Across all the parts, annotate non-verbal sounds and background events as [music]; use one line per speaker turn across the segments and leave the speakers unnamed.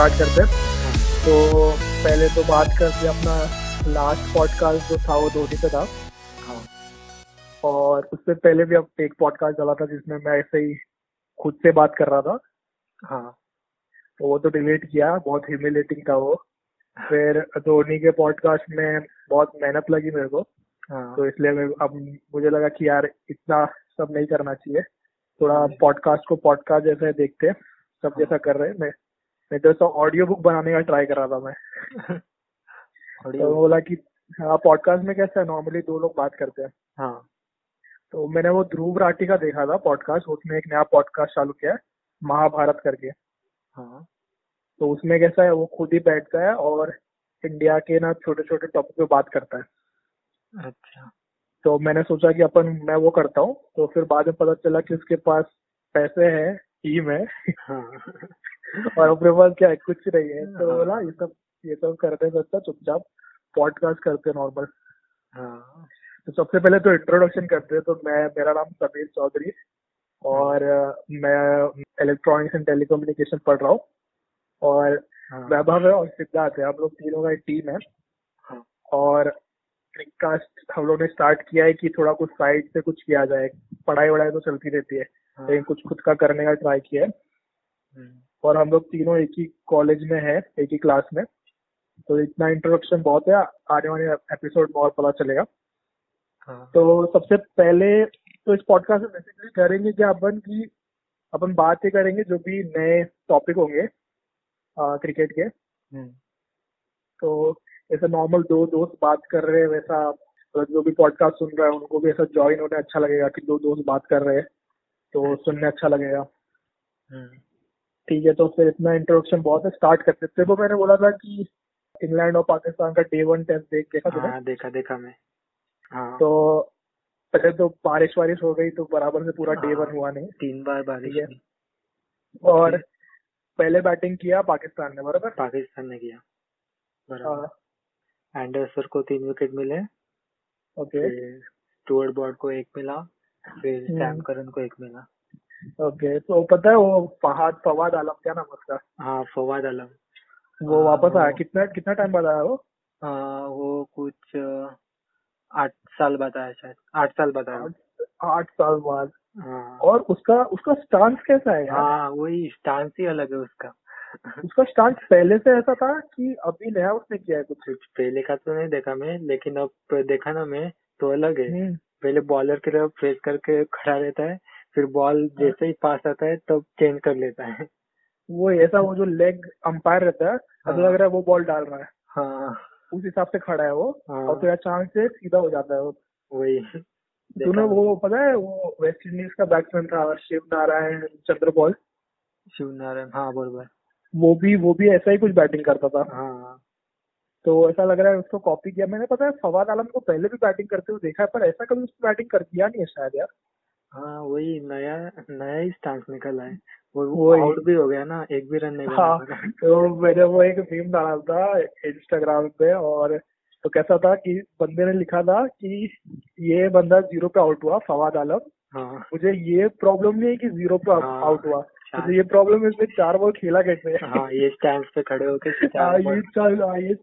Start करते हैं। तो पहले तो बात करते हैं अपना लास्ट पॉडकास्ट जो था वो धोनी पे था।
हाँ।
और उससे पहले भी अब एक पॉडकास्ट चला था जिसमें मैं ऐसे ही खुद से बात कर रहा था।
हाँ।
तो वो तो डिलीट किया बहुत ह्यूमिलेटिंग था वो। फिर धोनी के पॉडकास्ट में बहुत मेहनत लगी मेरे को।
हाँ।
तो इसलिए मैं अब मुझे लगा कि यार इतना सब नहीं करना चाहिए। थोड़ा पॉडकास्ट को पॉडकास्ट जैसे देखते हैं। सब जैसा कर रहे हैं। मैं मैं तो ऑडियो बुक बनाने का ट्राई कर रहा था मैं। [laughs] तो बोला कि हाँ पॉडकास्ट में कैसा है? नॉर्मली दो लोग बात करते हैं।
हाँ।
तो मैंने वो ध्रुव राठी का देखा था पॉडकास्ट उसने एक नया पॉडकास्ट चालू किया है महाभारत करके।
हाँ।
तो उसमें कैसा है वो खुद ही बैठता है और इंडिया के ना छोटे छोटे टॉपिक पे बात करता है।
अच्छा।
तो मैंने सोचा कि अपन मैं वो करता हूँ। तो फिर बाद में पता चला कि उसके पास पैसे हैं टीम है।
हाँ।
और अपने पास क्या है? कुछ नहीं है। तो
हाँ।
बोला ये सब ये सब करते करते चुपचाप पॉडकास्ट करते नॉर्मल
हाँ।
तो सबसे पहले तो इंट्रोडक्शन करते हैं। तो मैं मेरा नाम समीर चौधरी और मैं इलेक्ट्रॉनिक्स एंड टेलीकम्युनिकेशन पढ़ रहा हूँ। और
हाँ।
वैभव है और सिद्धार्थ है। हम लोग तीनों का एक टीम है।
हाँ।
और प्रिकास्ट हम लोग ने स्टार्ट किया है कि थोड़ा कुछ साइड से कुछ किया जाए। पढ़ाई वढ़ाई तो चलती रहती है।
हाँ।
लेकिन कुछ खुद का करने का ट्राई किया है।
हम्म,
और हम लोग तीनों एक ही कॉलेज में है एक ही क्लास में। तो इतना इंट्रोडक्शन बहुत है आने वाले एपिसोड में और पता चलेगा।
हाँ।
तो सबसे पहले तो इस पॉडकास्ट में बेसिकली करेंगे क्या अपन की अपन बात ही करेंगे जो भी नए टॉपिक होंगे आ, क्रिकेट के।
हम्म,
तो ऐसा नॉर्मल दो दोस्त बात कर रहे हैं वैसा मतलब जो भी पॉडकास्ट सुन रहा है उनको भी ऐसा ज्वाइन होने अच्छा लगेगा कि दो दोस्त बात कर रहे हैं तो सुनने अच्छा लगेगा।
हम्म,
ठीक है तो फिर इतना इंट्रोडक्शन बहुत है स्टार्ट करते थे तो मैंने बोला था कि इंग्लैंड और पाकिस्तान का डे वन टेस्ट देख देखा
हाँ देखा देखा मैं। हाँ।
तो पहले तो बारिश वारिश हो गई तो बराबर से पूरा डे
हाँ।
वन हुआ नहीं।
तीन बार बारिश
है। और पहले बैटिंग किया पाकिस्तान ने बराबर?
पाकिस्तान ने किया।
हाँ,
बराबर एंडरसन को तीन विकेट मिले।
ओके।
स्टुअर्ट बॉर्ड को एक मिला। फिर
हम्म।
सैम करन को एक मिला।
ओके तो पता है वो फहाद फवाद आलम क्या नाम उसका?
हाँ फवाद आलम।
वो
हाँ,
वापस आया कितना कितना टाइम बाद आया वो?
हाँ, वो कुछ आठ साल बाद आया शायद आठ साल बाद आया।
आठ साल बाद।
हाँ।
और उसका उसका स्टांस कैसा है
हाँ वही स्टांस ही अलग है उसका।
उसका स्टांस पहले से ऐसा था कि अभी नया उसने किया है कुछ?
कुछ पहले का तो नहीं देखा मैं लेकिन अब देखा ना मैं तो अलग है।
हम्म,
पहले बॉलर की तरफ़ फेस करके खड़ा रहता है फिर बॉल जैसे ही पास आता है तब तो चेंज कर लेता है।
वो ऐसा वो जो लेग अंपायर रहता है
हाँ।
लग रहा है वो बॉल डाल रहा है
हाँ।
उस हिसाब से खड़ा है वो
हाँ।
और फिर अचानक से सीधा हो जाता है वो।
वही।
तूने वो पता है वो वेस्ट इंडीज का बैट्समैन था शिव नारायण चंद्रपॉल
शिव नारायण हाँ बरोबर।
वो भी वो भी ऐसा ही कुछ बैटिंग करता था।
हाँ।
तो ऐसा लग रहा है उसको कॉपी किया। मैंने पता है फवाद आलम को पहले भी बैटिंग करते हुए देखा है पर ऐसा कभी उसने बैटिंग कर दिया नहीं है शायद यार।
हाँ वही नया नया ही स्टांस निकला है। वो
वही।
आउट भी हो गया ना एक भी रन नहीं
हाँ
बना।
तो मैंने वो एक मीम डाला था इंस्टाग्राम पे और तो कैसा था कि बंदे ने लिखा था कि ये बंदा ज़ीरो पे आउट हुआ फवाद आलम।
हाँ।
मुझे ये प्रॉब्लम नहीं है कि ज़ीरो पे
हाँ,
आउट हुआ।
चार-
मुझे ये प्रॉब्लम है चार बॉल खेला कैसे?
हाँ ये स्टैंड पे खड़े होके [laughs]
हाँ, ये चार हाँ, ये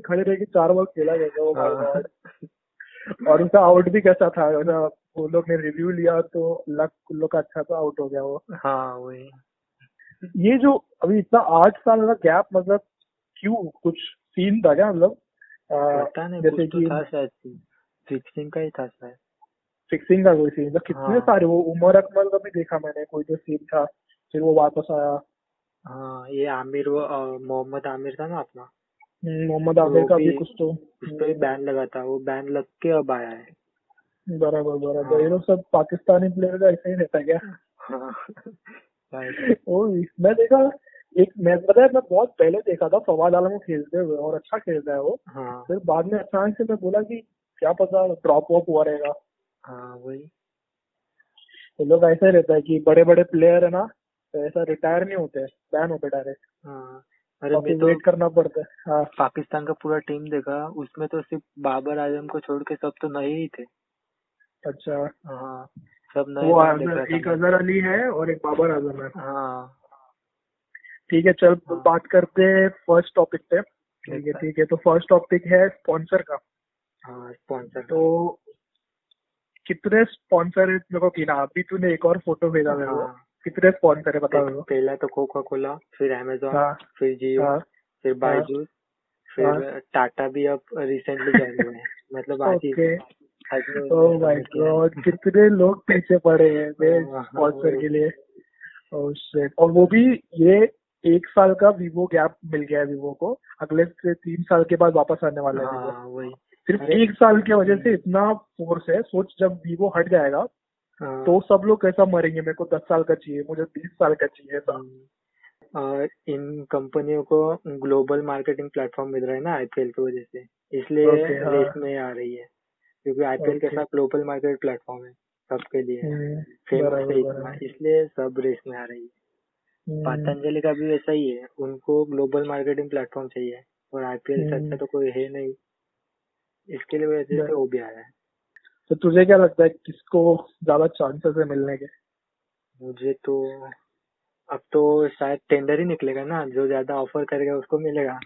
खड़े रह के चार बॉल खेला कैसे? माय
हाँ।
और उसका आउट भी कैसा था? वो लोग ने रिव्यू लिया तो लक उन लोग का अच्छा था आउट हो गया वो।
हाँ वही।
ये जो अभी इतना आठ साल का गैप मतलब क्यों? कुछ सीन था क्या मतलब?
पता नहीं
जैसे
तो
कि
था शायद फिक्सिंग का ही था शायद।
फिक्सिंग का कोई सीन था कितने
हाँ।
सारे वो उमर अकमल का भी देखा मैंने कोई तो सीन था फिर वो वापस आया।
हाँ ये आमिर वो मोहम्मद आमिर था ना अपना?
हम्म, मोहम्मद आमिर का भी
भी-
कुछ तो
उस पर बैन लगा था वो बैन लग के अब आया है।
बराबर बराबर.
हाँ।
ये लोग सब पाकिस्तानी प्लेयर का ऐसा ही रहता है क्या?
हाँ। [laughs]
ओ मैं देखा एक मैच बताया मैं बहुत पहले देखा था फवाद आलम को खेलते हुए और अच्छा खेलता है वो।
हाँ।
फिर बाद में अचानक से मैं बोला कि क्या पता ड्रॉप वॉप हुआ रहेगा।
हाँ वही।
ये लोग ऐसा ही रहता है कि बड़े बड़े प्लेयर है ना तो ऐसा रिटायर नहीं होते बैन होते डायरेक्ट
हाँ। अरे मैं तो
वेट करना पड़ता है हाँ।
पाकिस्तान का पूरा टीम देखा उसमें तो सिर्फ़ बाबर आज़म को छोड़ के सब तो नए ही थे।
अच्छा
हाँ। सब नए
वो एक अजहर अली है और एक बाबर आज़म है।
हाँ।
ठीक है चल
हाँ।
बात करते हैं फ़र्स्ट टॉपिक पे। ठीक है ठीक है तो फ़र्स्ट टॉपिक है स्पॉन्सर का।
हाँ स्पॉन्सर
तो कितने स्पॉन्सर है? मेरे को गिना अभी तूने एक और फ़ोटो भेजा मेरे को।
हाँ।
कितने स्पॉन्सर है बता मेरे
पहला तो कोका कोला फिर अमेजोन
हाँ।
फिर जियो
हाँ।
फिर बायजूस फिर टाटा भी अब रिसेंटली ज्वाइन हुए हैं। मतलब आज ही।
ओह माय
है।
गॉड कितने लोग पीछे पड़े हैं
हाँ,
स्पॉन्सर
हाँ,
के लिए। ओह और वो भी ये एक साल का वीवो गैप मिल गया है वीवो को। अगले से तीन साल के बाद वापस आने वाला है
हाँ वही।
सिर्फ़ एक साल की वजह से इतना फोर्स है। सोच जब वीवो हट जाएगा
हाँ,
तो सब लोग कैसा मरेंगे? मेरे को दस साल का चाहिए मुझे बीस साल का चाहिए था
हम्म। इन कंपनियों को ग्लोबल मार्केटिंग प्लेटफॉर्म मिल रहा है ना आईपीएल की वजह से। इसलिए
Okay, हाँ।
रेस में आ रही है। क्योंकि आईपीएल के
Okay.
साथ ग्लोबल मार्केट प्लेटफॉर्म है सबके लिए
हम्म,
फ़ेमस है इतना इसलिए सब रेस में आ रही है।
हम्म,
पतंजलि का भी वैसा ही है उनको ग्लोबल मार्केटिंग प्लेटफॉर्म चाहिए और आईपीएल से
हम्म।
अच्छा तो कोई है नहीं। इसके लिए वजह से वो भी आया है।
तो तुझे क्या लगता है किसको ज़्यादा चांसेस है मिलने के?
मुझे तो अब तो शायद टेंडर ही निकलेगा ना जो ज़्यादा ऑफ़र करेगा उसको मिलेगा।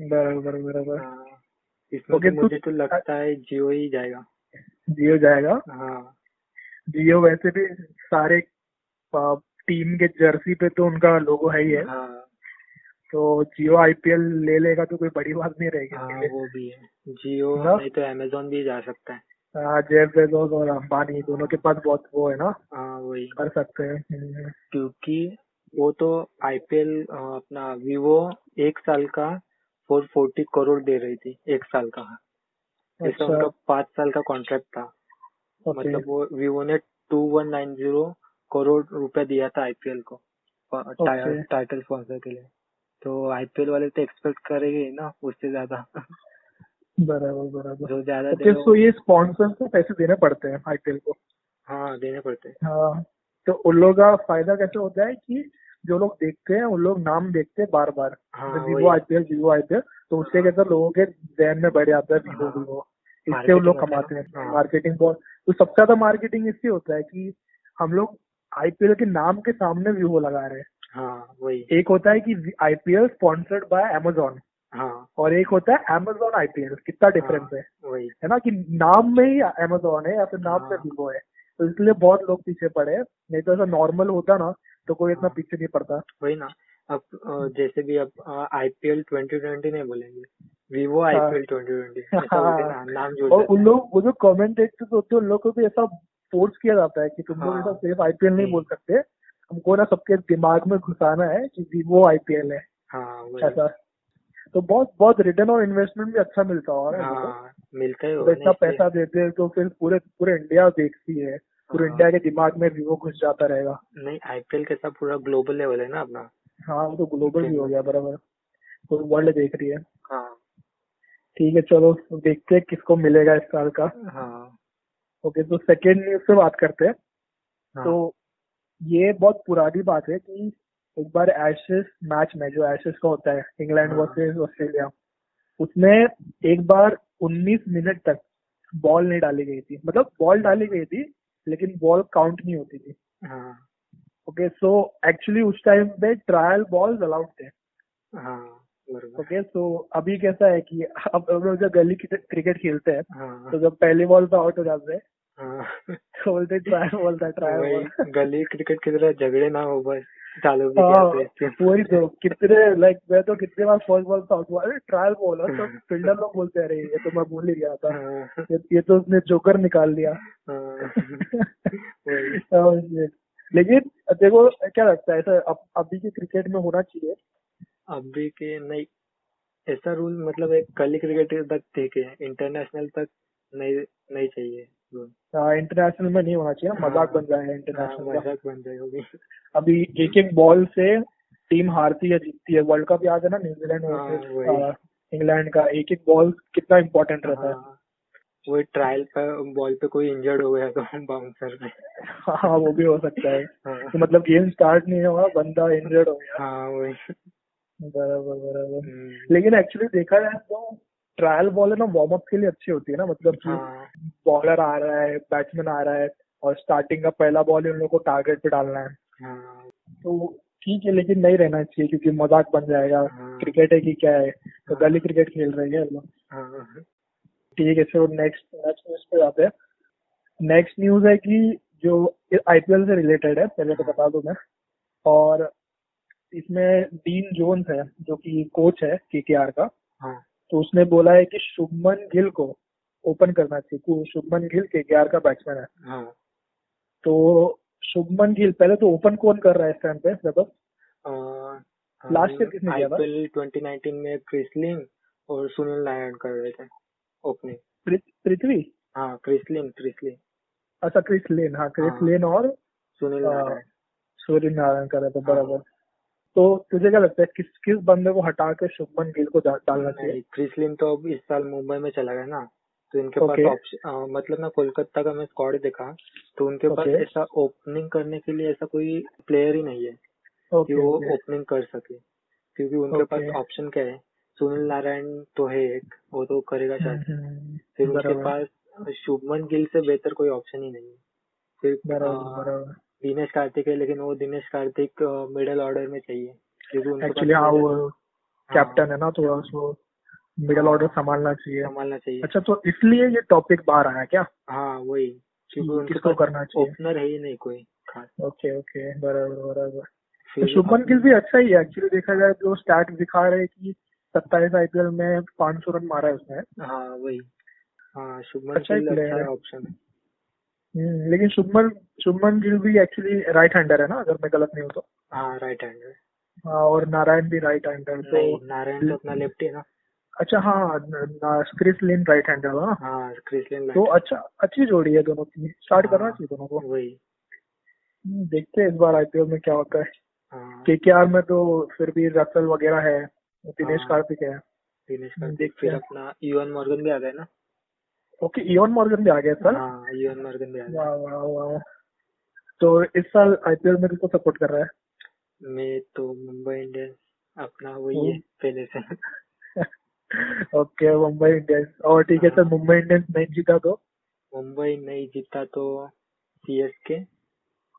बराबर बराबर।
हाँ, इसमें
ओके,
तो मुझे तो लगता है जियो ही जाएगा।
जियो जाएगा?
हाँ।
जियो वैसे भी सारे टीम के जर्सी पे तो उनका लोगो है ही है।
हाँ।
तो जियो आईपीएल ले लेगा तो कोई बड़ी बात नहीं रहेगी
हाँ वो भी है। जियो? नहीं तो अमेजोन भी जा सकता है।
हाँ, जेफ बेजोस और अंबानी दोनों के पास बहुत वो है ना?
हाँ वही।
कर सकते हैं। हम्म,
क्योंकि वो तो आईपीएल अपना वीवो एक साल का फोर फोर्टी करोड़ दे रही थी एक साल का। जैसे
अच्छा।
उनका पाँच साल का कॉन्ट्रैक्ट था। मतलब वो वीवो ने two one nine zero crore रुपए दिया था आईपीएल को
Okay.
टाइटल स्पॉन्सर के लिए। तो आईपीएल वाले तो एक्सपेक्ट करेंगे ना उससे ज़्यादा।
बराबर बराबर।
जो ज़्यादा देगा
सो ये स्पॉन्सर को पैसे देने पड़ते हैं आईपीएल को?
हाँ देने पड़ते हैं।
हाँ तो उन लोगों का फ़ायदा कैसे होता है कि जो लोग देखते हैं उन लोग नाम देखते हैं बार बार
हाँ
वीवो आईपीएल वीवो आईपीएल तो उससे कैसा लोगों के जहन में बढ़ जाता है वीवो
हाँ।
वीवो इससे वो लोग कमाते हैं।
हाँ।
मार्केटिंग बहुत तो सबसे ज़्यादा मार्केटिंग इससे होता है कि हम लोग आईपीएल के नाम के सामने वीवो लगा रहे हैं।
हाँ वही।
एक होता है कि आईपीएल स्पॉन्सर्ड बाय अमेजोन
हाँ।
और एक होता है अमेजोन आईपीएल कितना डिफरेंस हाँ, है।
वही।
है ना? कि नाम में ही अमेजोन है या फिर नाम
हाँ।
वीवो है। तो इसलिए बहुत लोग पीछे पड़े हैं। नहीं तो ऐसा नॉर्मल होता ना तो कोई इतना
हाँ।
पीछे नहीं पड़ता
वही ना अब जैसे भी अब आईपीएल ट्वेंटी ट्वेंटी नहीं बोलेंगे वीवो
हाँ।
आईपीएल ट्वेंटी ट्वेंटी
हाँ।
नाम जोड़
और उन लोग वो जो कमेंटेटर्स होते हैं उन लोग को भी ऐसा फोर्स किया जाता है कि तुम लोग
हाँ।
ऐसा सिर्फ़ आईपीएल नहीं। बोल सकते हमको ना सबके दिमाग में घुसाना है कि वीवो आईपीएल है
हाँ
ऐसा तो बहुत बहुत रिटर्न और इन्वेस्टमेंट भी अच्छा मिलता होगा।
हाँ मिलता है होगा
इतना पैसा देते हैं तो फिर पूरे पूरे इंडिया देखती है पूरे
हाँ।
इंडिया के दिमाग में वीवो घुस जाता रहेगा।
नहीं आईपीएल के साथ पूरा ग्लोबल लेवल है ना अपना।
हाँ वो तो ग्लोबल भी हो गया बराबर। तो वर्ल्ड देख रही है।
हाँ।
ठीक है चलो देखते हैं किसको मिलेगा इस साल का।
हाँ।
ओके तो सेकेंड न्यूज़ से बात करते हैं।
हाँ।
तो ये बहुत पुरानी बात है कि एक बार एशेस मैच में जो एशेस का होता है इंग्लैंड
हाँ।
वर्सेस ऑस्ट्रेलिया उसमें एक बार 19 मिनट तक बॉल नहीं डाली गई थी। मतलब बॉल डाली गई थी लेकिन बॉल काउंट नहीं होती थी।
हाँ।
ओके सो एक्चुअली उस टाइम पे ट्रायल बॉल्स अलाउड थे।
हाँ
ओके सो अभी कैसा है कि अब हम लोग जब गली क्रिकेट खेलते हैं
हाँ।
तो जब पहले बॉल पे आउट हो जाते हैं
हाँ।
तो बोलते ट्रायल बॉल था ट्रायल बॉल
गली क्रिकेट की तरह झगड़े ना हो बस। चालू भी
हाँ वही तो कितने लाइक मैं तो कितने बार फ़र्स्ट बॉल आउट हुआ अरे ट्रायल बॉल है तो [laughs] फील्डर लोग बोलते रहे ये तो मैं भूल ही गया था
हाँ,
ये, तो उसने जोकर निकाल लिया।
हाँ. [laughs]
लेकिन देखो क्या लगता है ऐसा अब अभी के क्रिकेट में होना चाहिए?
अभी के नहीं ऐसा रूल मतलब एक गली क्रिकेट तक ठीक है इंटरनेशनल तक नहीं नहीं चाहिए।
इंटरनेशनल में नहीं होना चाहिए ना, मज़ाक
हाँ।
बन जाएगा
हाँ,
इंटरनेशनल का
मज़ाक बन जाएगी
अभी एक एक बॉल से टीम हारती है जीतती है। वर्ल्ड कप याद है ना न्यूजीलैंड
हाँ,
इंग्लैंड का। एक एक बॉल कितना इम्पोर्टेंट रहता है।
हाँ, वो ट्रायल पर बॉल पे कोई इंजर्ड हो गया तो [laughs] बाउंसर में
हाँ वो भी हो सकता है।
हाँ।
तो मतलब गेम स्टार्ट नहीं हुआ बंदा इंजर्ड हो गया।
हाँ वही।
बराबर बराबर।
हम्म,
लेकिन एक्चुअली देखा जाए तो ट्रायल बॉल है ना वार्म अप के लिए अच्छी होती है ना मतलब कि
हाँ।
बॉलर आ रहा है बैट्समैन आ रहा है और स्टार्टिंग का पहला बॉल उन लोगों को टारगेट पे डालना है।
हाँ।
तो ठीक है लेकिन नहीं रहना चाहिए क्योंकि मज़ाक बन जाएगा।
हाँ।
क्रिकेट है कि क्या है? तो
हाँ।
गली क्रिकेट खेल रहे हैं लोग
हाँ।
ठीक है सो नेक्स्ट नेक्स्ट न्यूज़ पे आते हैं। नेक्स्ट न्यूज़ है कि जो आईपीएल से रिलेटेड है पहले तो बता दूँ मैं। और इसमें डीन जोन्स है जो कि कोच है केकेआर का।
हाँ।
तो उसने बोला है कि शुभमन गिल को ओपन करना चाहिए शुभमन गिल के ग्यारह का बैट्समैन है
हाँ
तो शुभमन गिल पहले तो ओपन कौन कर रहा है इस टाइम पे मतलब Last year किसने किया था?
आईपीएल 2019 में क्रिसलिन और सुनील नारायण कर रहे थे ओपनिंग
पृथ्वी
हाँ क्रिसलिन क्रिसलिन
अच्छा क्रिस लेन हाँ क्रिस
हाँ।
लेन और
सुनील
हाँ।
नारायण
सूर्य नारायण कर रहे थे
हाँ।
बराबर तो तुझे क्या लगता है किस किस बंदे को हटा के शुभमन गिल को डालना चाहिए?
क्रिसलिन तो अब इस साल मुंबई में चला गया ना तो इनके
Okay.
पास ऑप्शन मतलब ना कोलकाता का मैं स्क्वाड देखा तो उनके
okay.
पास ऐसा ओपनिंग करने के लिए ऐसा कोई प्लेयर ही नहीं है okay,
कि
वो ओपनिंग कर सके क्योंकि उनके
okay.
पास ऑप्शन क्या है? सुनील नारायण तो है एक वो तो करेगा शायद। फिर उनके पास शुभमन गिल से बेहतर कोई ऑप्शन ही नहीं है। फिर दिनेश कार्तिक है लेकिन वो दिनेश कार्तिक मिडिल ऑर्डर में चाहिए क्योंकि
एक्चुअली हाँ वो
हाँ,
कैप्टन है ना तो उसको मिडिल
हाँ।
ऑर्डर संभालना चाहिए।
संभालना चाहिए।
अच्छा तो इसलिए ये टॉपिक बाहर आया क्या?
हाँ वही क्योंकि उनके
किसको करना चाहिए?
ओपनर है ही नहीं कोई
ओके ओके बराबर बराबर। तो शुभमन गिल भी अच्छा ही है एक्चुअली देखा जाए तो स्टैट दिखा रहे हैं कि सत्ताईस आईपीएल में 500 रन मारा है उसने।
हाँ वही। हाँ शुभमन
अच्छा ही
गिल अच्छा ऑप्शन है।
लेकिन शुभमन शुभमन गिल भी एक्चुअली राइट हैंडर है ना अगर मैं गलत नहीं हूँ तो।
हाँ राइट हैंडर
हाँ, और नारायण भी राइट हैंडर तो
नारायण तो अपना लेफ़्ट है ना।
अच्छा हाँ क्रिस लिन राइट हैंडर है ना
हाँ क्रिसलिन
तो अच्छा अच्छी जोड़ी है दोनों की। स्टार्ट
हाँ।
करना चाहिए दोनों को।
वही।
हम्म, देखते हैं इस बार आईपीएल में क्या होता है।
हाँ।
आर में तो फिर भी रसल वगैरह है दिनेश
हाँ।
कार्तिक है।
दिनेश कार्तिक फिर अपना ईवन मॉर्गन भी आ गए ना।
ओके इवन मॉर्गन भी आ गया सर।
इवन मॉर्गन भी आ गया।
वाह वाह वाह तो इस साल आईपीएल में किसको सपोर्ट कर रहा है?
मैं तो मुंबई इंडियंस अपना वही है
हम्म।
पहले से। [laughs]
Okay Mumbai Indians. और ठीक है सर
हाँ।
मुंबई इंडियंस नहीं जीता तो?
मुंबई नहीं जीता तो सीएसके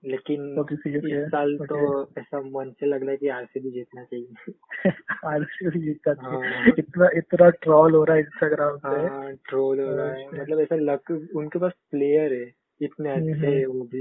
लेकिन
CSK,
इस साल तो ऐसा मन से लग रहा है कि आरसीबी जीतना चाहिए। [laughs]
आरसीबी जीता था
हाँ।
इतना इतना ट्रॉल हो रहा है इंस्टाग्राम पे।
हाँ ट्रोल हो रहा है। मतलब ऐसा लक उनके पास प्लेयर है। इतने
हम्म,
अच्छे है वो भी।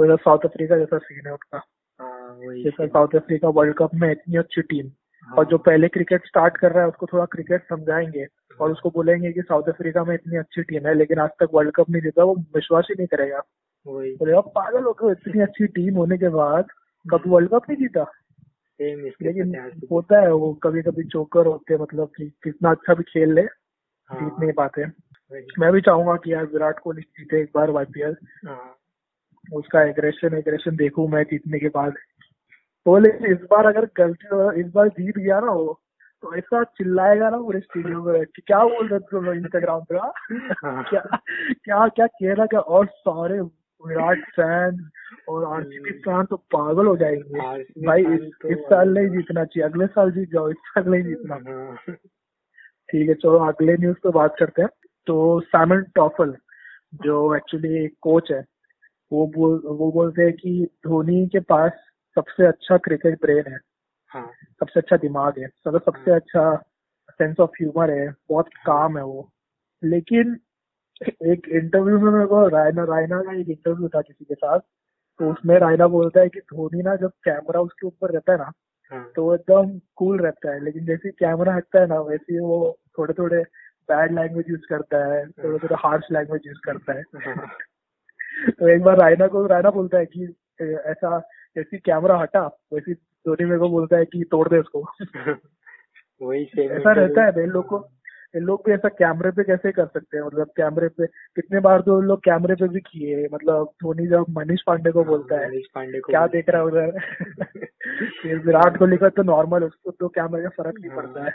वैसा साउथ अफ्रीका जैसा सीन है उसका
हाँ
जैसा साउथ अफ्रीका वर्ल्ड कप में इतनी अच्छी टीम
हाँ,
और जो पहले क्रिकेट स्टार्ट कर रहा है उसको थोड़ा क्रिकेट समझाएँगे। और उसको बोलेंगे कि साउथ अफ्रीका में इतनी अच्छी टीम है लेकिन आज तक वर्ल्ड कप नहीं जीता वो विश्वास ही नहीं करेगा।
वही।
बोलेगा पागल हो गए इतनी अच्छी टीम होने के बाद कभी वर्ल्ड कप नहीं जीता? लेकिन होता है वो कभी कभी चोकर होते मतलब कि कितना अच्छा भी खेल ले
हाँ,
जीत नहीं पाते मैं भी चाहूँगा कि यार विराट कोहली जीते एक बार आईपीएल
हाँ।
उसका एग्रेशन एग्रेशन देखू मैं जीतने के बाद। वो लेकिन इस बार अगर गलती इस बार जीत गया ना वो तो ऐसा चिल्लाएगा ना पूरे स्टेडियम में बैठ क्या बोल रहे थे इंस्टाग्राम पे? हाँ। क्या क्या क्या कह रहा क्या? और सारे विराट फ़ैन और आरसीबी फ़ैन तो पागल हो जाएँगे। भाई इस,
तो
इस साल नहीं जीतना चाहिए अगले साल जीत जाओ इस साल नहीं जीतना।
हाँ,
ठीक है चलो अगले न्यूज़ पे बात करते हैं। तो सैमन टॉफल जो एक्चुअली एक कोच है वो बोल वो बोलते हैं कि धोनी के पास सबसे अच्छा क्रिकेट ब्रेन है।
हाँ।
सबसे अच्छा दिमाग है। मतलब सबसे अच्छा सेंस ऑफ़ ह्यूमर है बहुत काम है वो। लेकिन एक इंटरव्यू में मेरे को रायना रायना का एक इंटरव्यू था किसी के साथ। तो उसमें रायना बोलता है कि धोनी ना जब कैमरा उसके ऊपर रहता है ना
हाँ।
तो वो एकदम कूल रहता है। लेकिन जैसे कैमरा हटता है ना वैसे वो थोड़े थोड़े बैड लैंग्वेज यूज़ करता है थोड़े थोड़े हार्श लैंग्वेज यूज़ करता है।
हाँ,
तो एक बार रायना को रायना बोलता है कि ऐसा जैसे कैमरा हटा वैसे धोनी मेरे को बोलता है कि तोड़ दे उसको। [laughs]
वही
ऐसा रहता है लोग को इन लोग भी ऐसा कैमरे पे कैसे कर सकते हैं? मतलब कैमरे पे कितने बार तो लोग कैमरे पे भी किए मतलब धोनी जब मनीष पांडे को बोलता है
मनीष पांडे को
क्या देख रहा है उधर? [laughs] फिर विराट कोहली का तो नॉर्मल उसको तो कैमरे का फ़र्क नहीं पड़ता है।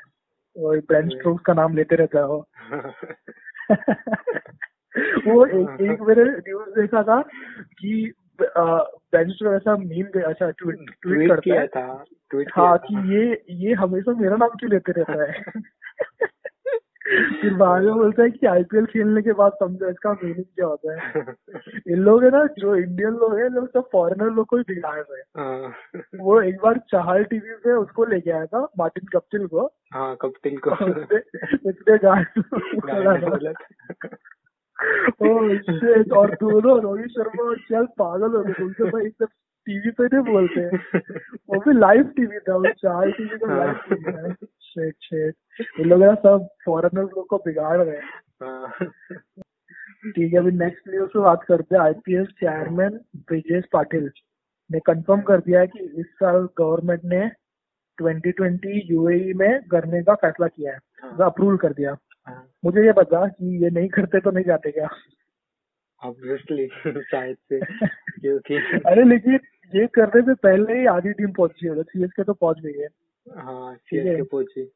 वो ब्रेन स्ट्रोक्स का नाम लेते रहता है वो। [laughs] वो एक एक मैंने न्यूज़ देखा था कि ब्रेन स्ट्रोक ऐसा मीम अच्छा ट्वीट ट्वीट
ट्वीट
करता है।
था ट्वीट
हाँ कि ये ये हमेशा मेरा नाम क्यों लेते रहता है? [laughs] फिर बाद में बोलता है कि आईपीएल खेलने के बाद समझो इसका मीनिंग क्या होता है। [laughs] इन लोग है ना जो इंडियन लोग हैं लोग सब फॉरेनर लोग को ही बिगाड़ रहे हैं।
हाँ।
वो एक बार चाहल टीवी पे उसको लेके आया था मार्टिन कप्टिल को।
हाँ कप्टिल को। [laughs]
उसने
था।
ओह [laughs] shit, और दोनों रोहित शर्मा और चल पागल हो गए। उनसे भाई सब टीवी पे नहीं बोलते। वो भी लाइव टीवी था वो चार टीवी का लाइव टीवी है शेट शेट ये लोग ना सब फॉरेनर लोग को बिगाड़ रहे हैं।
हाँ।
ठीक है अभी नेक्स्ट न्यूज़ पे बात करते हैं। आईपीएल चेयरमैन ब्रिजेश पाटिल ने कंफर्म कर दिया है कि इस साल गवर्नमेंट ने 2020 यूएई में करने का फैसला किया है।
हाँ।
अप्रूवल कर दिया।
हाँ।
मुझे ये बता कि ये नहीं करते तो नहीं जाते क्या?
ऑब्वियसली शायद से क्योंकि [laughs]
अरे लेकिन ये करने से पहले ही आधी टीम पहुँची है सीएस के तो पहुँच गई है।
हाँ
है।
पहुँची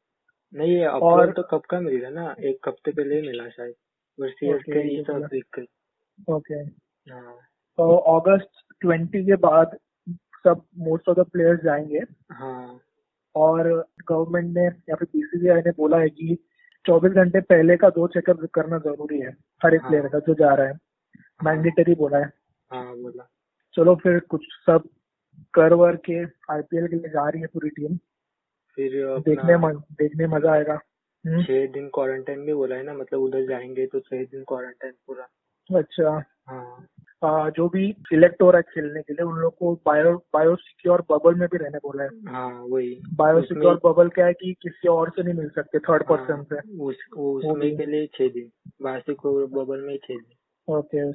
नहीं ये
और-
तो कब का मिला ना? एक हफ़्ते पहले ही मिला शायद। और
ओके,
इस। वीक के
ओके।
हाँ।
तो अगस्त 20 के बाद सब मोस्ट ऑफ़ द प्लेयर्स जाएँगे।
हाँ।
और गवर्नमेंट ने या फिर बीसीसीआई ने बोला है कि 24 घंटे पहले का दो चेकअप करना ज़रूरी है हर एक
हाँ।
प्लेयर का जो जा रहा है। मैंडेटरी बोला है।
हाँ बोला।
चलो फिर कुछ सब कर वर के आईपीएल के लिए जा रही है पूरी टीम
फिर
देखने मज, देखने मज़ा आएगा। हम्म,
छह दिन क्वारंटाइन भी बोला है ना मतलब उधर जाएँगे तो छह दिन क्वारंटाइन पूरा।
अच्छा।
हाँ।
आ, जो भी सिलेक्ट हो रहा है खेलने के लिए उन लोग को बायो बायो सिक्योर बबल में भी रहने बोला है।
हाँ वही।
बायो सिक्योर बबल क्या है कि किसी और से नहीं मिल सकते थर्ड
हाँ,
पर्सन से।
उस उसमें के लिए छह दिन बासी को बबल में छह दिन।
ओके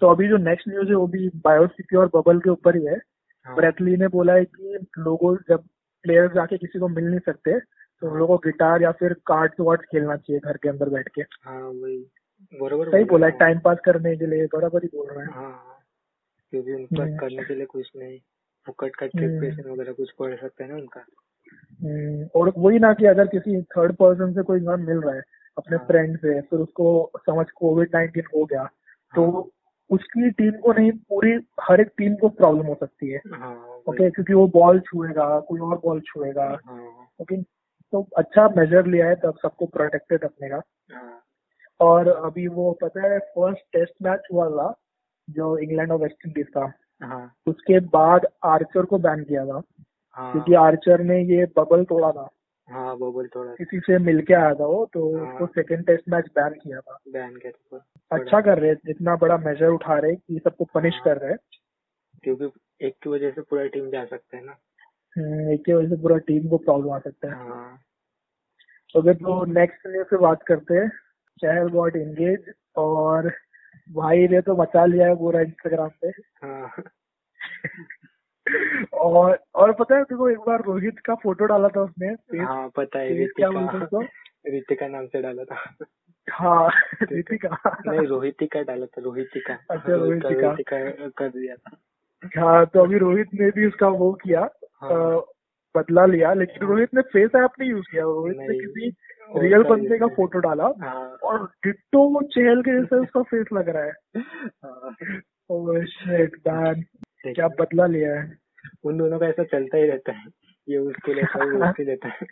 तो अभी जो नेक्स्ट न्यूज़ है वो भी बायो सिक्योर बबल के ऊपर ही है।
हाँ,
ब्रेथली ने बोला है कि लोगों जब प्लेयर्स जाके किसी को मिल नहीं सकते तो उन लोगों को गिटार या फिर कार्ड्स वार्ड्स खेलना चाहिए घर के अंदर बैठ के
हाँ वही बरोबर
सही बोला है
हाँ।
टाइम पास करने के लिए बराबर ही बोल रहे हैं
हाँ क्योंकि उनका
हम्म।
करने के लिए कुछ नहीं फुकट का। ट्रिप वगैरह कुछ पड़ सकता है ना उनका
हम्म, और वही ना कि अगर किसी थर्ड पर्सन से कोई इंसान मिल रहा है अपने
हाँ।
फ्रेंड से फिर उसको समझ कोविड नाइन्टीन हो गया तो
हाँ।
उसकी टीम को नहीं पूरी हर एक टीम को प्रॉब्लम हो सकती है।
ओके हाँ
ओके
वही,
क्योंकि वो बॉल छुएगा कोई और बॉल छुएगा।
हाँ।
ओके तो अच्छा मेजर लिया है तब सबको प्रोटेक्टेड रखने का।
हाँ।
और अभी वो पता है फ़र्स्ट टेस्ट मैच हुआ था जो इंग्लैंड और वेस्ट इंडीज का।
हाँ।
उसके बाद आर्चर को बैन किया था।
हाँ।
क्योंकि आर्चर ने ये बबल तोड़ा था।
हाँ बबल थोड़ा
किसी से मिलके आया था वो तो
हाँ।
उसको सेकंड टेस्ट मैच बैन किया था।
बैन के ऊपर
अच्छा कर रहे हैं इतना बड़ा मेजर उठा रहे कि सबको पनिश
हाँ।
कर रहे
क्योंकि एक की वजह से पूरा टीम जा सकता है ना।
हम्म, एक की वजह से पूरा टीम को प्रॉब्लम आ सकता है।
हाँ।
तो अगर तो नेक्स्ट न्यूज़ पे बात करते हैं। चहल गॉट एंगेज और भाई ने तो मचा लिया है पूरा इंस्टाग्राम पे।
हाँ।
और और पता है देखो एक बार रोहित का फ़ोटो डाला था उसने
हाँ पता है रितिका।
उसको?
रितिका नाम से डाला था।
हाँ [laughs] रितिका।
नहीं रोहितिका डाला था रोहितिका।
अच्छा, रोहितिका।
रोहितिका कर दिया था।
हाँ तो अभी रोहित ने भी उसका वो किया
हाँ।
बदला लिया लेकिन रोहित ने फेस ऐप नहीं यूज़ किया रोहित ने किसी रियल बंदे का फ़ोटो डाला
हाँ।
और डिट्टो वो चहल के जैसे उसका फेस लग रहा है। [laughs]
हाँ।
क्या बदला लिया है।
उन दोनों का ऐसा चलता ही रहता है। ये उसके लेता है वो उसके लेता है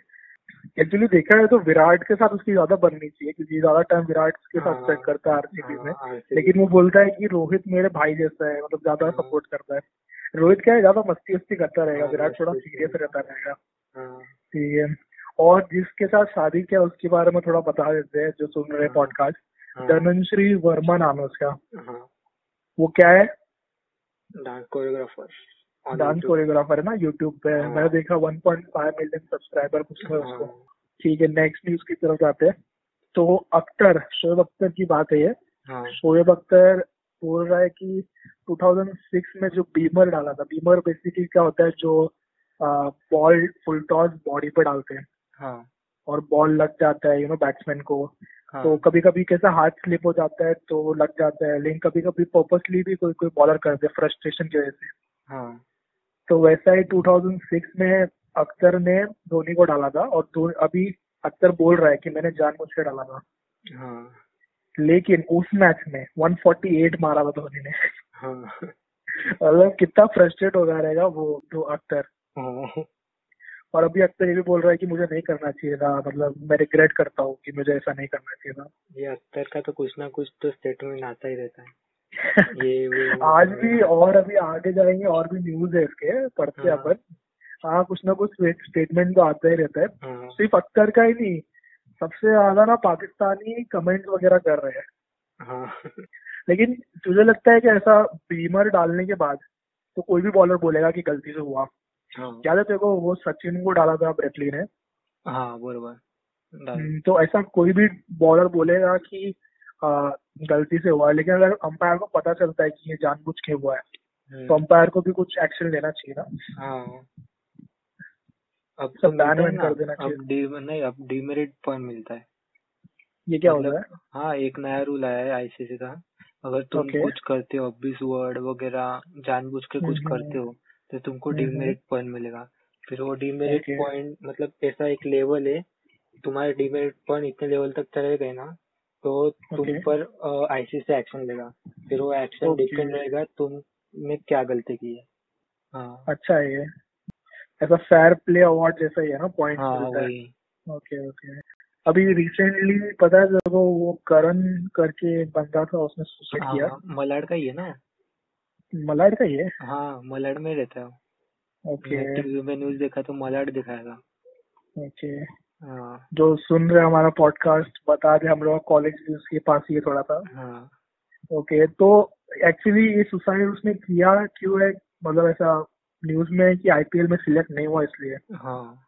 एक्चुअली देखा है तो विराट के साथ उसकी ज़्यादा बननी चाहिए क्योंकि ज़्यादा टाइम विराट के साथ
हाँ,
स्पेंड करता है आरसीबी में।
हाँ,
लेकिन वो बोलता है कि रोहित मेरे भाई जैसा है मतलब ज़्यादा
हाँ।
सपोर्ट करता है। रोहित क्या है ज़्यादा मस्ती वस्ती करता रहेगा
हाँ,
विराट थोड़ा सीरियस रहता रहेगा।
हाँ।
ठीक है। और जिसके साथ शादी किया उसके बारे में थोड़ा बता देते हैं जो सुन रहे हाँ। पॉडकास्ट
हाँ,
धनश्री वर्मा नाम है उसका।
हाँ।
वो क्या है?
डांस कोरियोग्राफर
डांस कोरियोग्राफर है ना यूट्यूब पे
हाँ।
मैंने देखा 1.5 मिलियन सब्सक्राइबर कुछ है उसको। ठीक है नेक्स्ट न्यूज़ की तरफ़ जाते हैं। तो अख्तर शोएब अख्तर की बात है ये।
हाँ।
शोएब अख्तर बोल रहा है कि 2006 में जो बीमर डाला था बीमर बेसिकली क्या होता है जो बॉल फुल टॉस बॉडी पे डालते हैं।
हाँ।
और बॉल लग जाता है यू नो बैट्समैन को।
हाँ।
तो कभी कभी कैसा हाथ स्लिप हो जाता है तो लग जाता है लेकिन कभी कभी पर्पसली भी कोई कोई बॉलर करते हैं फ्रस्ट्रेशन की वजह से।
हाँ।
तो वैसा ही 2006 में अख्तर ने धोनी को डाला था और अभी अख्तर बोल रहा है कि मैंने जानबूझ के डाला था।
हाँ।
लेकिन उस मैच में 148 मारा था धोनी ने।
हाँ।
मतलब कितना फ्रस्ट्रेट हो गया रहेगा वो जो अख्तर।
हाँ।
और अभी अख्तर ये भी बोल रहा है कि मुझे नहीं करना चाहिए था मतलब मैं रिग्रेट करता हूँ कि मुझे ऐसा नहीं करना चाहिए था।
ये अख्तर का तो कुछ ना कुछ तो स्टेटमेंट आता ही रहता है। [laughs] ये
आज भी और अभी आगे जाएँगे और भी न्यूज़ है इसके पढ़ते
हाँ।
अपन। हाँ कुछ ना कुछ स्टेटमेंट तो आता ही रहता है।
हाँ।
सिर्फ़ अख्तर का ही नहीं सबसे ज़्यादा ना पाकिस्तानी कमेंट वगैरह कर रहे हैं।
हाँ।
लेकिन तुझे लगता है कि ऐसा बीमर डालने के बाद तो कोई भी बॉलर बोलेगा कि गलती से हुआ? याद है तेरे को वो सचिन को डाला था ब्रेटली ने?
हाँ बरोबर।
हम्म, तो ऐसा कोई भी बॉलर बोलेगा कि आ, गलती से हुआ है लेकिन अगर अंपायर को पता चलता है कि ये जानबूझ के हुआ है
हम्म,
तो अंपायर को भी कुछ एक्शन लेना चाहिए ना।
हाँ। अब
सब
तो है
वैन कर देना चाहिए।
अब डी नहीं अब डीमेरिट पॉइंट मिलता है।
ये क्या
मतलब-
होता है?
हाँ एक नया रूल आया है आईसीसी का। अगर तुम
Okay.
कुछ करते हो अब्यूज वर्ड वगैरह जानबूझ के कुछ
हम्म,
करते हो तो तुमको
हम्म,
डीमेरिट पॉइंट मिलेगा। फिर वो डीमेरिट
Okay.
पॉइंट मतलब ऐसा एक लेवल है तुम्हारे डीमेरिट पॉइंट इतने लेवल तक चले गए ना तो तुम
Okay.
पर आईसीसी एक्शन लेगा। फिर वो एक्शन
Okay.
डिपेंड रहेगा तुमने क्या गलती की है। हाँ।
अच्छा है ये ऐसा फेयर प्ले अवार्ड जैसा ही है ना पॉइंट
हाँ
मिलता है।
वही।
ओके ओके अभी रिसेंटली पता है जब वो करण करके एक बंदा था उसने सुसाइड किया।
हाँ मलाड का ही है ना?
मलाड का ही है?
हाँ मलाड में रहता है।
ओके
टीवी में न्यूज़ देखा तो मलाड दिखाएगा
ओके
हाँ।
जो सुन रहे हमारा पॉडकास्ट बता दे हम लोग कॉलेज उसके पास ही है थोड़ा सा।
हाँ।
ओके तो एक्चुअली ये सुसाइड उसने किया क्यों है? मतलब ऐसा न्यूज़ में कि आईपीएल में सिलेक्ट नहीं हुआ इसलिए।
हाँ।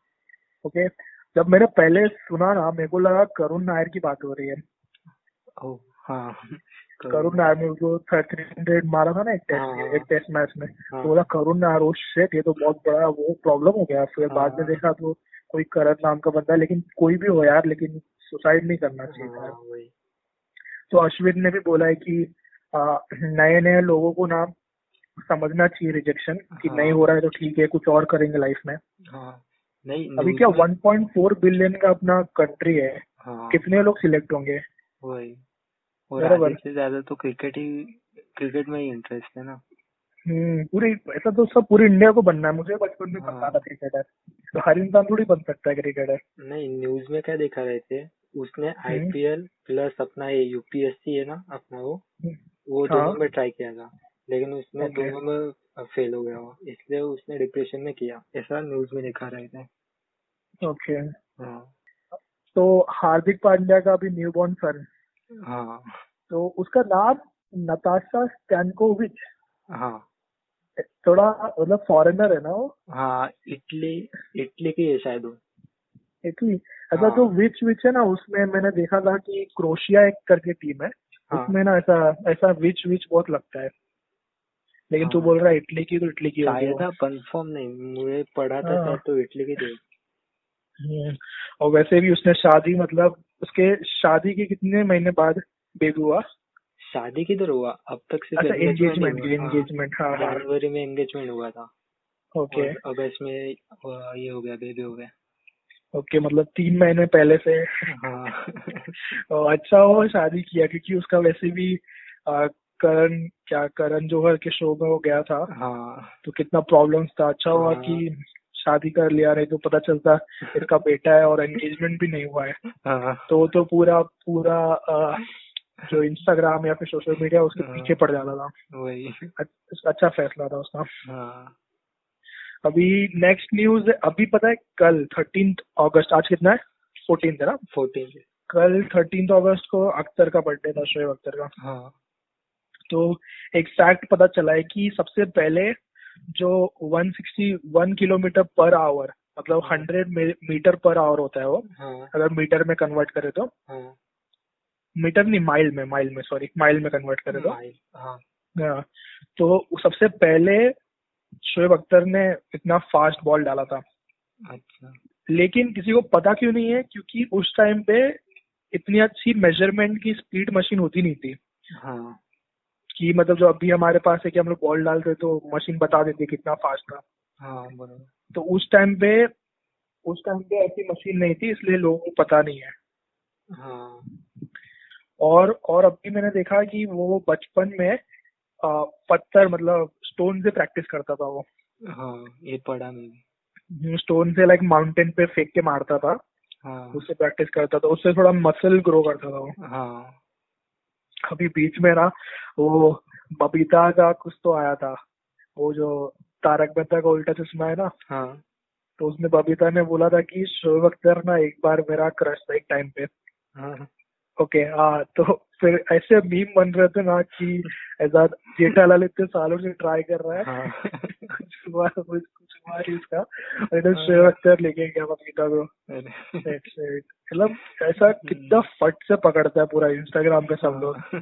ओके जब मैंने पहले सुना ना मेरे को लगा करुण नायर की बात हो रही है।
ओ हाँ।
करुण नायर ने जो थ्री हंड्रेड मारा था ना एक टेस्ट
हाँ।
एक टेस्ट मैच में।
हाँ।
तो बोला करुण नायर ओ शिट ये तो बहुत बड़ा वो प्रॉब्लम हो गया। फिर बाद में
हाँ।
देखा तो कोई करण नाम का बंदा लेकिन कोई भी हो यार लेकिन सुसाइड नहीं करना चाहिए
हाँ
तो अश्विन ने भी बोला है कि नए नए लोगों को ना समझना चाहिए रिजेक्शन कि
हाँ।
नहीं हो। रहा है तो ठीक है कुछ और करेंगे लाइफ में।
हाँ नहीं
अभी क्या
में-
1.4 बिलियन का अपना कंट्री है।
हाँ।
कितने लोग सिलेक्ट होंगे?
और। आधे से ज़्यादा तो क्रिकेट ही क्रिकेट में ही इंटरेस्ट है ना।
हम्म पूरी ऐसा तो सब पूरी इंडिया को बनना है मुझे बचपन में
हाँ।
पता था क्रिकेटर तो हर इंसान थोड़ी बन सकता है क्रिकेटर
नहीं न्यूज़ में क्या दिखा रहे थे? उसने आईपीएल प्लस अपना ये यूपीएससी है ना अपना वो वो
हाँ।
दोनों में ट्राई किया था। लेकिन उसने. दोनों में फेल हो गया वो। इसलिए उसने डिप्रेशन में किया। ऐसा न्यूज़ में दिखा रहे थे।
ओके
हाँ।
तो हार्दिक पांड्या का भी न्यू बॉर्न सन
हाँ।
तो उसका नाम नताशा स्टैनकोविच।
हाँ।
थोड़ा मतलब फॉरेनर है ना वो?
हाँ इटली इटली की है शायद वो।
इटली? ऐसा
हाँ।
जो विच विच है ना उसमें मैंने देखा था कि क्रोशिया एक करके टीम है।
हाँ।
उसमें ना ऐसा ऐसा विच विच बहुत लगता है। लेकिन तू
हाँ।
बोल रहा है इटली की तो इटली की होगी
शायद था कंफर्म नहीं। मुझे पढ़ा था
हाँ।
तो इटली की थी।
हम्म, और वैसे भी उसने शादी मतलब उसके शादी के कितने महीने बाद बेबी हुआ?
शादी किधर हुआ अब तक सिर्फ़
अच्छा एंगेजमेंट
हुआ। हाँ,
एंगेजमेंट हाँ हाँ।
जनवरी में एंगेजमेंट हुआ था।
ओके
अगस्त में ये हो गया बेबी हो गया।
ओके मतलब तीन महीने पहले से।
हाँ। [laughs]
अच्छा हुआ शादी किया क्योंकि उसका वैसे भी करण क्या करण जौहर के शो में वो गया था।
हाँ।
तो कितना प्रॉब्लम्स था। अच्छा हुआ
हाँ।
कि शादी कर लिया नहीं तो पता चलता इसका बेटा है और एंगेजमेंट भी नहीं हुआ है।
हाँ।
तो तो पूरा पूरा आ, जो इंस्टाग्राम या फिर सोशल मीडिया उसके
हाँ।
पीछे पड़ जाता था।
वही।
अच्छा फैसला था उसका।
हाँ।
अभी नेक्स्ट न्यूज़ अभी पता है कल थर्टीन अगस्त आज कितना है? फोर्टीन है ना?
फोर्टीन
कल थर्टीन अगस्त को अख्तर का बर्थडे था शोएब अख्तर का।
हाँ।
तो एक फैक्ट पता चला है कि सबसे पहले जो 161 किलोमीटर पर आवर मतलब 100 मीटर पर आवर होता है वो
हाँ।
अगर मीटर में कन्वर्ट करे तो।
हाँ।
मीटर नहीं माइल में माइल में सॉरी माइल में कन्वर्ट करे तो।
हाँ।
हाँ, तो सबसे पहले शोएब अख्तर ने इतना फास्ट बॉल डाला था।
अच्छा।
लेकिन किसी को पता क्यों नहीं है? क्योंकि उस टाइम पे इतनी अच्छी मेज़रमेंट की स्पीड मशीन होती नहीं थी।
हाँ।
कि मतलब जो अभी हमारे पास है कि हम लोग बॉल डालते तो मशीन बता देती है कितना फास्ट था।
हाँ बराबर।
तो उस टाइम पे उस टाइम पे ऐसी मशीन नहीं थी इसलिए लोगों को पता नहीं है।
हाँ।
और और अभी मैंने देखा कि वो बचपन में आ, पत्थर मतलब स्टोन से प्रैक्टिस करता था वो।
हाँ ये पढ़ा मैंने।
स्टोन से लाइक माउंटेन पे फेंक के मारता था।
हाँ।
उससे प्रैक्टिस करता था उससे थोड़ा मसल ग्रो करता था वो।
हाँ।
अभी बीच में ना वो बबीता का कुछ तो आया था। वो जो तारक मेहता का उल्टा चश्मा है ना
हाँ।
तो उसमें बबीता ने बोला था कि शोएब अख्तर ना एक बार मेरा क्रश था एक टाइम पे।
हाँ।
ओके हाँ तो फिर ऐसे मीम बन रहे थे ना कि ऐसा जेठालाल इतने सालों से ट्राई कर रहा है।
हाँ।
कुछ हुआ कुछ कुछ हुआ ही उसका। और इधर शोएब अख्तर लेके गया बबीता को. मतलब ऐसा कितना फट से पकड़ता है पूरा इंस्टाग्राम पे सब लोग।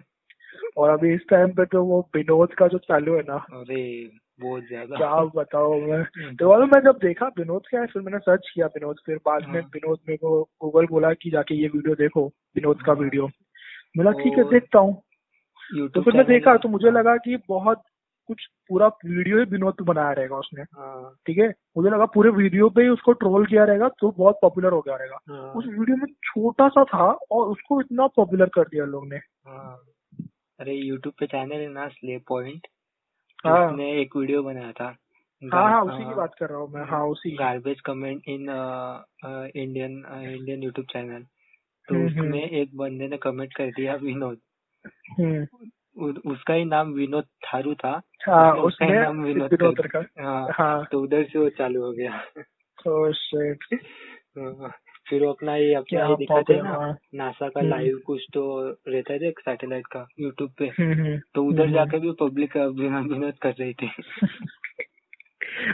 और अभी इस टाइम पे तो वो विनोद का जो चालू है ना
अरे। बहुत ज़्यादा।
क्या बताओ मैं? तो वालों मैं जब देखा विनोद का है फिर मैंने सर्च किया विनोद फिर बाद में
हाँ।
विनोद मेरे को गूगल बोला कि जाके ये वीडियो देखो विनोद का
हाँ।
वीडियो बोला ठीक है देखता हूँ। तो फिर मैं देखा तो मुझे लगा कि बहुत कुछ पूरा वीडियो ही विनोद पे बनाया रहेगा उसने।
हाँ।
ठीक है? मुझे लगा पूरे वीडियो पे ही उसको ट्रोल किया रहेगा तो बहुत पॉपुलर हो गया रहेगा।
हाँ।
उस वीडियो में छोटा सा था और उसको इतना पॉपुलर कर दिया लोग ने।
हाँ। अरे यूट्यूब पे चैनल है ना स्ले पॉइंट
हाँ।
उसने एक वीडियो बनाया था।
हाँ हाँ उसी की बात कर रहा हूँ मैं। हाँ उसी
garbage comment in Indian Indian YouTube channel. तो
हम्म, हम्म।
उसमें एक बंदे ने कमेंट कर दिया विनोद।
हम्म,
उसका ही नाम विनोद थारू था।
हाँ
उसका
ही
नाम विनोद कर- हाँ
हाँ।
तो उधर से वो चालू हो गया। हाँ, फिर वो अपना ये अपना ये दिखाते हैं ना
हाँ।
नासा का
हम्म।
लाइव कुछ तो रहता है सैटेलाइट का यूट्यूब पे।
हम्म, हम्म,
तो उधर
हम्म।
जाकर भी पब्लिक विनोद कर रही थी। [laughs]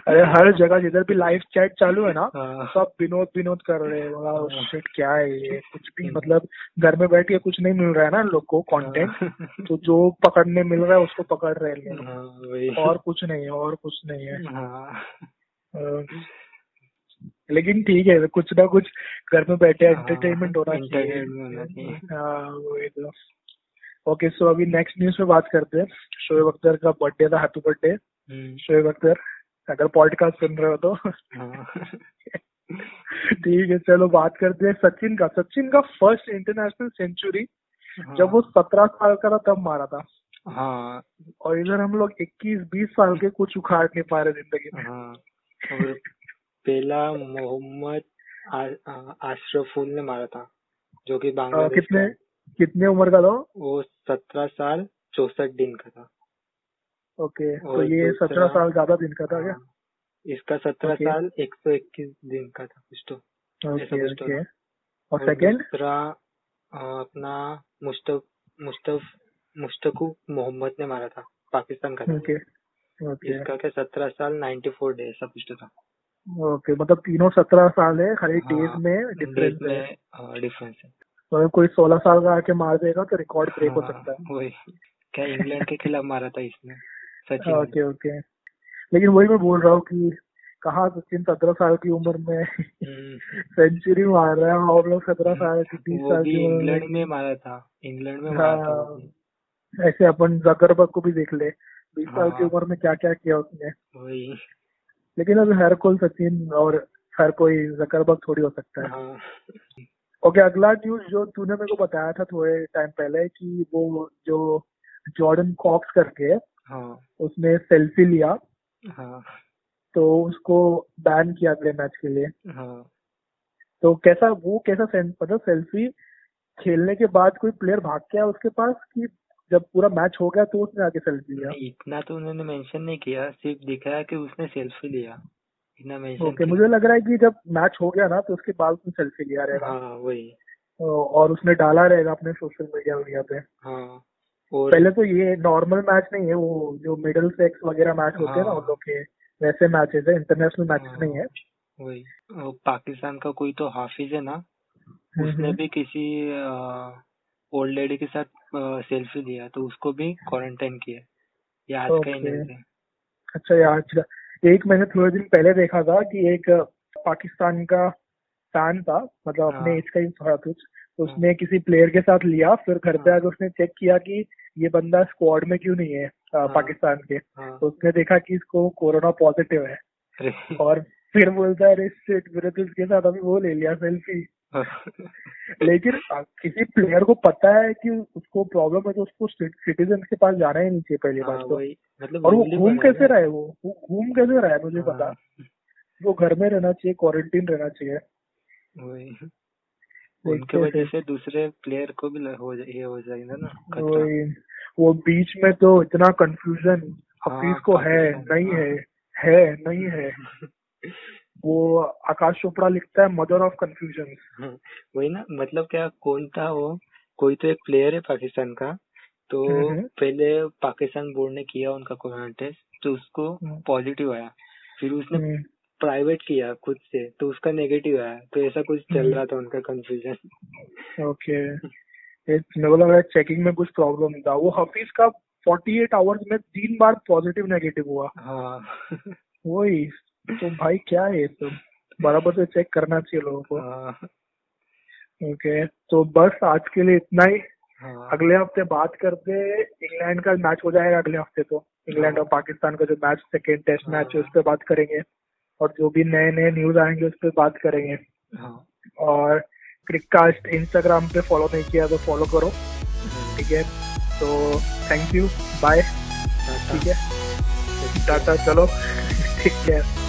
अरे हर जगह जिधर भी लाइव चैट चालू है ना
हाँ।
सब विनोद विनोद कर रहे हैं। वाह,
हाँ।
क्या है ये? कुछ भी मतलब घर में बैठ के कुछ नहीं मिल रहा है ना लोग को कंटेंट तो जो पकड़ने मिल रहा है उसको पकड़ रहे हैं
हाँ,
और कुछ नहीं है और कुछ नहीं है।
हाँ।
लेकिन ठीक है कुछ ना कुछ घर में बैठे एंटरटेनमेंट होना चाहिए।
चाहिए।
हाँ वही तो। ओके सो अभी नेक्स्ट न्यूज़ पे बात करते हैं। शोएब अख्तर का बर्थडे था happy birthday
hmm,
Shoaib Akhtar अगर पॉडकास्ट सुन रहे हो तो।
हाँ।
ठीक है चलो बात करते हैं सचिन का। सचिन का फ़र्स्ट इंटरनेशनल सेंचुरी
हाँ।
जब वो सत्रह साल का था तब मारा था।
हाँ।
और इधर हम लोग इक्कीस बीस साल के कुछ उखाड़ नहीं पा रहे ज़िंदगी में।
हाँ पहला मोहम्मद आशरफुल ने मारा था जो कि बांग्लादेश
कितने
का
कितने उम्र का था वो?
सत्रह साल चौसठ दिन का था।
ओके तो ये सत्रह साल ज़्यादा दिन का था क्या?
हाँ, इसका सत्रह
Okay.
साल एक सौ इक्कीस दिन का था कुछ तो। तो।
और सेकंड
दूसरा अपना मुस्तफ मुस्तफ मुस्तकू मोहम्मद ने मारा था पाकिस्तान का था। इसका क्या सत्रह साल नाइन्टी फोर डे ऐसा कुछ तो था।
ओके मतलब तीनों सत्रह साल है खाली
हाँ,
डेज़ में डिफरेंस है।
में डिफरेंस है।
तो अगर कोई सोलह साल का आके मार देगा तो रिकॉर्ड ब्रेक हो
हाँ,
सकता है।
वही। क्या इंग्लैंड के खिलाफ मारा था इसने? सचिन।
ओके ओके लेकिन वही मैं बोल रहा हूँ कि कहाँ सचिन सत्रह साल की उम्र में
हम्म,
सेंचुरी मार रहा है और लोग सत्रह साल की तीस साल की
इंग्लैंड
में
मारा था। इंग्लैंड में मारा था
हाँ। ऐसे अपन जकरबर्ग को भी देख ले बीस साल की
हाँ।
उम्र में क्या क्या किया उसने।
वही।
लेकिन अब हर कोई सचिन और हर कोई जकरबर्ग थोड़ी हो सकता है।
हाँ।
ओके अगला न्यूज़ जो तूने मेरे को बताया था थोड़े टाइम पहले कि वो जो जॉर्डन कॉक्स करके
हाँ।
उसने सेल्फी लिया।
हाँ।
तो उसको बैन किया अगले मैच के लिए।
हाँ।
तो कैसा वो कैसा मतलब सेल्फी खेलने के बाद कोई प्लेयर भाग गया उसके पास कि जब पूरा मैच हो गया तो उसने आके सेल्फी लिया
इतना तो उन्होंने मेंशन नहीं किया सिर्फ़ दिखाया कि उसने सेल्फी लिया। इतना मेंशन
ओके मुझे लग रहा है कि जब मैच हो गया ना तो उसके बाद उसने सेल्फी लिया रहेगा।
हाँ वही।
और उसने डाला रहेगा अपने सोशल मीडिया मीडिया पे।
हाँ और
पहले तो ये नॉर्मल मैच नहीं है वो जो मिडल सेक्स वगैरह मैच होते हैं ना
हाँ।
उन लोग के वैसे मैचेस है इंटरनेशनल मैचेस
हाँ,
नहीं है।
वही। पाकिस्तान का कोई तो हाफिज है ना
हम्म,
उसने
हम्म।
भी किसी ओल्ड लेडी के साथ सेल्फी लिया तो उसको भी क्वारंटाइन किया। ये आज okay. का ही न्यूज़ है
अच्छा यार अच्छा एक मैंने थोड़े दिन पहले देखा था कि एक पाकिस्तान का फ़ैन था मतलब अपने
हाँ।
एज का ही था कुछ। तो उसने किसी प्लेयर के साथ लिया फिर घर पे आकर उसने चेक किया कि ये बंदा स्क्वाड में क्यों नहीं है
हाँ।
पाकिस्तान के।
हाँ।
तो उसने देखा कि इसको कोरोना पॉजिटिव है। और फिर बोलता है अरे shit, मैंने तो इसके साथ अभी वो ले लिया सेल्फी [laughs] लेकिन किसी प्लेयर को पता है कि उसको प्रॉब्लम है तो उसको सिटीजन के पास जाना ही नहीं चाहिए पहली
हाँ,
बात तो
मतलब
और वो घूम कैसे। रहा है। वो? वो घूम कैसे रहा है मुझे पता।
हाँ,
वो घर में रहना चाहिए क्वारंटीन रहना चाहिए।
उनके वजह से दूसरे प्लेयर को भी हो ये हो जाएगा ना
वही। वो बीच में तो इतना कंफ्यूजन हफीज
हाँ,
को है नहीं
हाँ।
है है नहीं है। [laughs] वो आकाश चोपड़ा लिखता है मदर ऑफ़ कंफ्यूजन
हाँ, वही ना मतलब क्या कौन था वो? कोई तो एक प्लेयर है पाकिस्तान का तो
हम्म।
पहले पाकिस्तान बोर्ड ने किया उनका कोरोना टेस्ट तो उसको
हम्म।
पॉजिटिव आया। फिर उसने प्राइवेट किया खुद से तो उसका नेगेटिव आया। तो ऐसा कुछ चल
हम्म।
रहा था उनका कंफ्यूजन
ओके मेरे को लग रहा है चेकिंग में कुछ प्रॉब्लम था। वो हफीज का 48 आवर्स में तीन बार पॉजिटिव नेगेटिव हुआ।
हाँ।
वही। तो [laughs] भाई क्या है ये सब बराबर से चेक करना चाहिए लोगों को।
हाँ।
ओके तो बस आज के लिए इतना ही।
हाँ।
अगले हफ़्ते बात करते इंग्लैंड का मैच हो जाएगा अगले हफ़्ते तो। इंग्लैंड और पाकिस्तान का जो मैच सेकेंड टेस्ट मैच है उस पर बात करेंगे। और जो भी नए नए न्यूज़ आएँगे उस पर बात करेंगे।
हाँ।
और क्रिककास्ट इंस्टाग्राम पे फॉलो नहीं किया तो फॉलो करो। ठीक है? तो थैंक यू बाय ठीक है? टाटा चलो। [laughs] ठीक है।